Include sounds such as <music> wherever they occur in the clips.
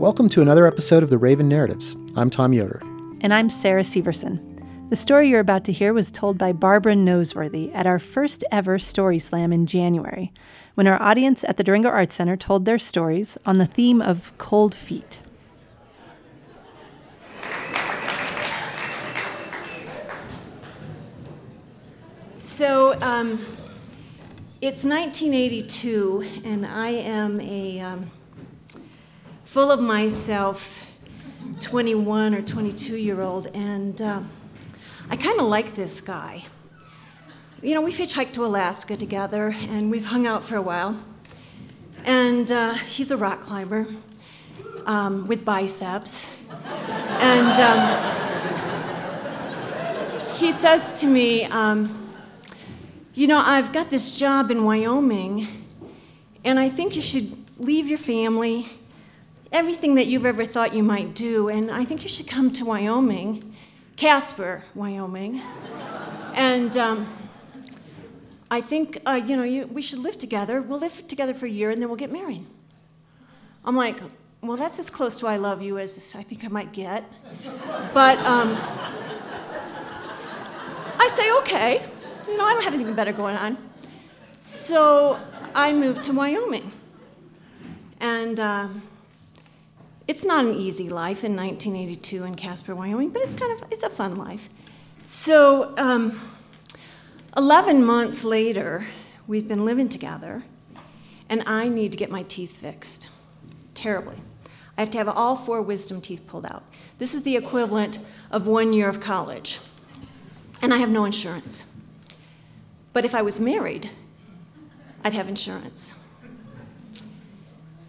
Welcome to another episode of the Raven Narratives. I'm Tom Yoder. And I'm Sarah Severson. The story you're about to hear was told by Barbara Noseworthy at our first ever Story Slam in January, when our audience at the Durango Arts Center told their stories on the theme of cold feet. So, um, it's 1982, and I am a um, full of myself 21 or 22 year old, and uh, I kind of like this guy. You know, we've hitchhiked to Alaska together, and we've hung out for a while. And uh, he's a rock climber um, with biceps. And um, he says to me, um, you know, I've got this job in Wyoming, and I think you should leave your family, everything that you've ever thought you might do, and I think you should come to Wyoming, Casper, Wyoming. And um, I think, uh, you know, you, we should live together. We'll live together for a year, and then we'll get married. I'm like, well, that's as close to I love you as I think I might get. But um, I say, okay you know, I don't have anything better going on. So I moved to Wyoming. And uh, it's not an easy life in 1982 in Casper, Wyoming, but it's kind of, it's a fun life. So um, 11 months later, we've been living together, and I need to get my teeth fixed. Terribly. I have to have all four wisdom teeth pulled out. This is the equivalent of one year of college. And I have no insurance. But if I was married, I'd have insurance.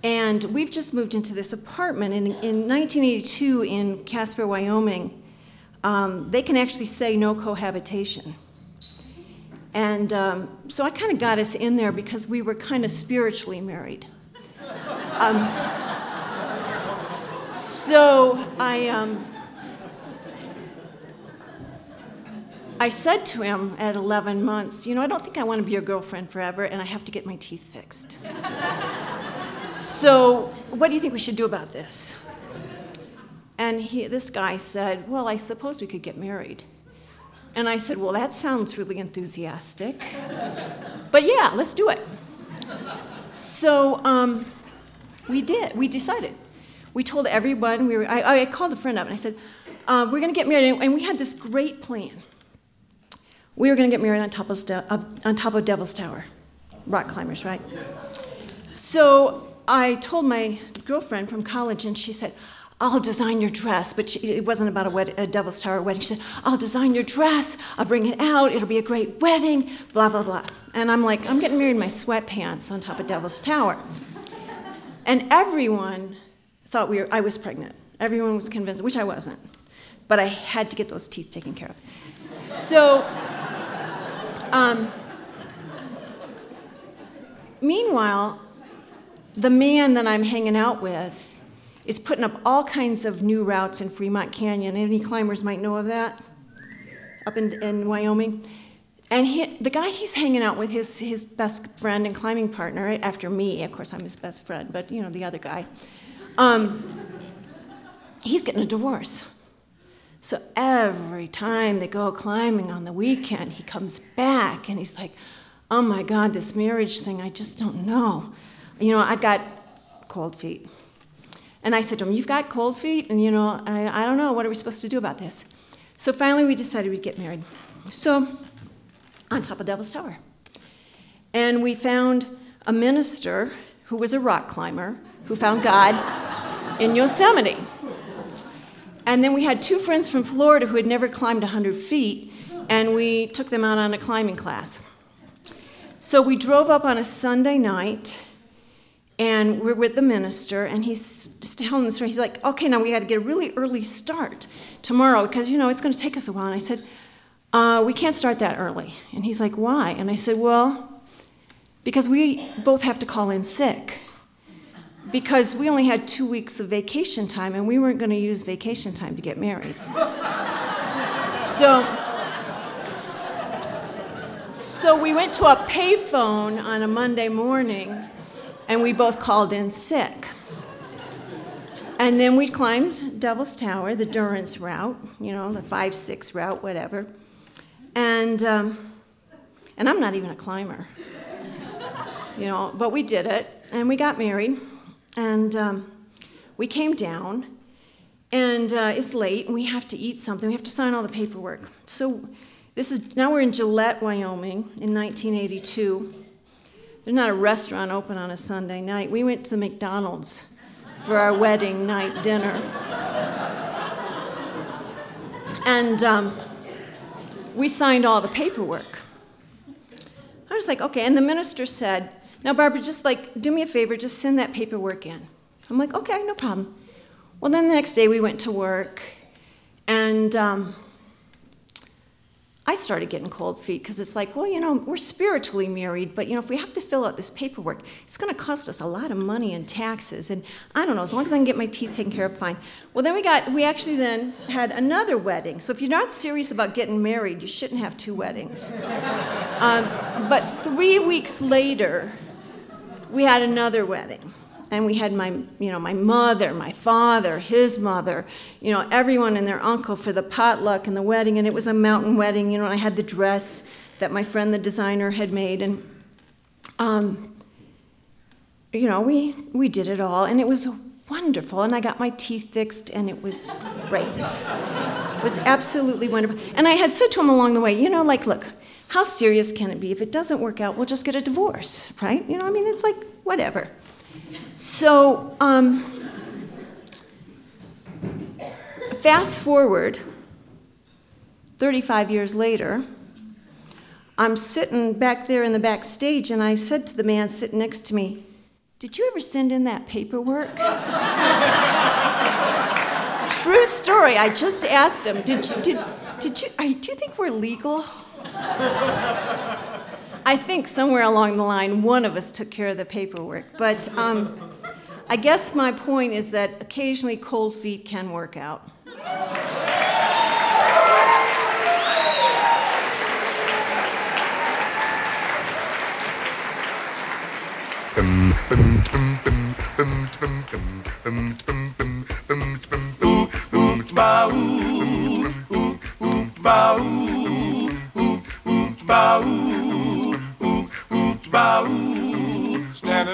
And we've just moved into this apartment. And in 1982 in Casper, Wyoming, um, they can actually say no cohabitation. And um, so I kind of got us in there because we were kind of spiritually married. <laughs> Um, so I, um, I said to him at 11 months, You know, I don't think I want to be your girlfriend forever, and I have to get my teeth fixed. <laughs> so, what do you think we should do about this? And he, this guy said, Well, I suppose we could get married. And I said, Well, that sounds really enthusiastic. but yeah, let's do it. So um, we did. We decided. We told everyone. We were, I, I called a friend up and I said, uh, We're going to get married. And we had this great plan we were going to get married on top of, on top of Devil's Tower. Rock climbers, right? So I told my girlfriend from college, and she said, I'll design your dress. But she, it wasn't about a, wed- a, Devil's Tower wedding. She said, I'll design your dress. I'll bring it out. It'll be a great wedding, blah, blah, blah. And I'm like, I'm getting married in my sweatpants on top of Devil's Tower. And everyone thought we were, I was pregnant. Everyone was convinced, which I wasn't. But I had to get those teeth taken care of. So um, meanwhile, the man that I'm hanging out with is putting up all kinds of new routes in Fremont Canyon. Any climbers might know of that up in, in Wyoming. And he, the guy he's hanging out with, his, his best friend and climbing partner, after me, of course, I'm his best friend, but you know, the other guy, um, he's getting a divorce. So every time they go climbing on the weekend, he comes back and he's like, oh my God, this marriage thing, I just don't know. You know, I've got cold feet. And I said to him, You've got cold feet? And, you know, I, I don't know, what are we supposed to do about this? So finally, we decided we'd get married. So, on top of Devil's Tower. And we found a minister who was a rock climber who found God in Yosemite. And then we had two friends from Florida who had never climbed 100 feet, and we took them out on a climbing class. So we drove up on a Sunday night, and we're with the minister, and he's telling the story. He's like, okay, now we got to get a really early start tomorrow because, you know, it's going to take us a while. And I said, uh, we can't start that early. And he's like, why? And I said, well, because we both have to call in sick because we only had two weeks of vacation time and we weren't going to use vacation time to get married. so, so we went to a payphone on a Monday morning and we both called in sick. And then we climbed Devil's Tower, the Durrance route, you know, the 5 6 route, whatever. And, um, and I'm not even a climber, you know, but we did it. And we got married. And um, we came down. And uh, it's late, and we have to eat something. We have to sign all the paperwork. So this is now we're in Gillette, Wyoming, in 1982. There's not a restaurant open on a Sunday night. We went to the McDonald's for our wedding night dinner. And um, we signed all the paperwork. I was like, okay. And the minister said, now, Barbara, just like, do me a favor, just send that paperwork in. I'm like, okay, no problem. Well, then the next day we went to work, and um, I started getting cold feet because it's like, well, you know, we're spiritually married, but you know, if we have to fill out this paperwork, it's going to cost us a lot of money and taxes. And I don't know, as long as I can get my teeth taken care of, fine. Well, then we got, we actually then had another wedding. So if you're not serious about getting married, you shouldn't have two weddings. um, but three weeks later, we had another wedding and we had my you know my mother my father his mother you know everyone and their uncle for the potluck and the wedding. And it was a mountain wedding you know i had the dress that my friend the designer had made. And um, you know we we did it all. And it was wonderful. And i got my teeth fixed and it was great. It was absolutely wonderful. And i had said to him along the way you know like look how serious can it be? If it doesn't work out we'll just get a divorce right? You know i mean it's like whatever so, um, fast forward 35 years later, I'm sitting back there in the backstage, and I said to the man sitting next to me, Did you ever send in that paperwork? True story. I just asked him, Did you, did, did you, do you think we're legal? I think somewhere along the line, one of us took care of the paperwork. But um, I guess my point is that occasionally cold feet can work out. Standing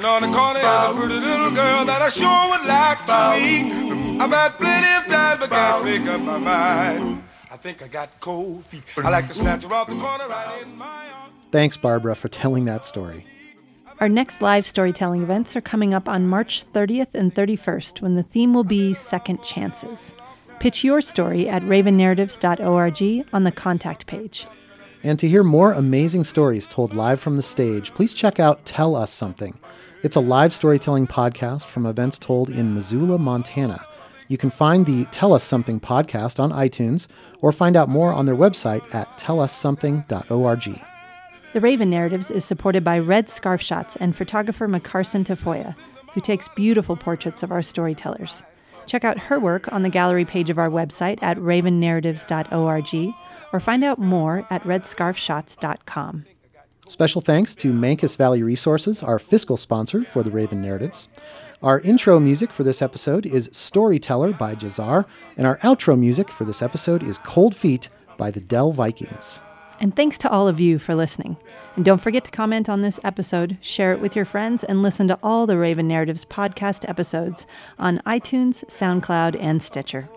on the corner is a pretty little girl that I sure would like to meet. I've had plenty of time, but can't make up my mind. I think I got cold feet. I like to snatch her off the corner right in my arms. Thanks, Barbara, for telling that story. Our next live storytelling events are coming up on March 30th and 31st when the theme will be Second Chances. Pitch your story at ravennarratives.org on the contact page. And to hear more amazing stories told live from the stage, please check out Tell Us Something. It's a live storytelling podcast from events told in Missoula, Montana. You can find the Tell Us Something podcast on iTunes or find out more on their website at tellussomething.org. The Raven Narratives is supported by Red Scarf Shots and photographer Macarson Tafoya, who takes beautiful portraits of our storytellers. Check out her work on the gallery page of our website at ravennarratives.org or find out more at redscarfshots.com. Special thanks to Mancos Valley Resources, our fiscal sponsor for the Raven Narratives. Our intro music for this episode is Storyteller by Jazar, and our outro music for this episode is Cold Feet by the Del Vikings. And thanks to all of you for listening. And don't forget to comment on this episode, share it with your friends, and listen to all the Raven Narratives podcast episodes on iTunes, SoundCloud, and Stitcher.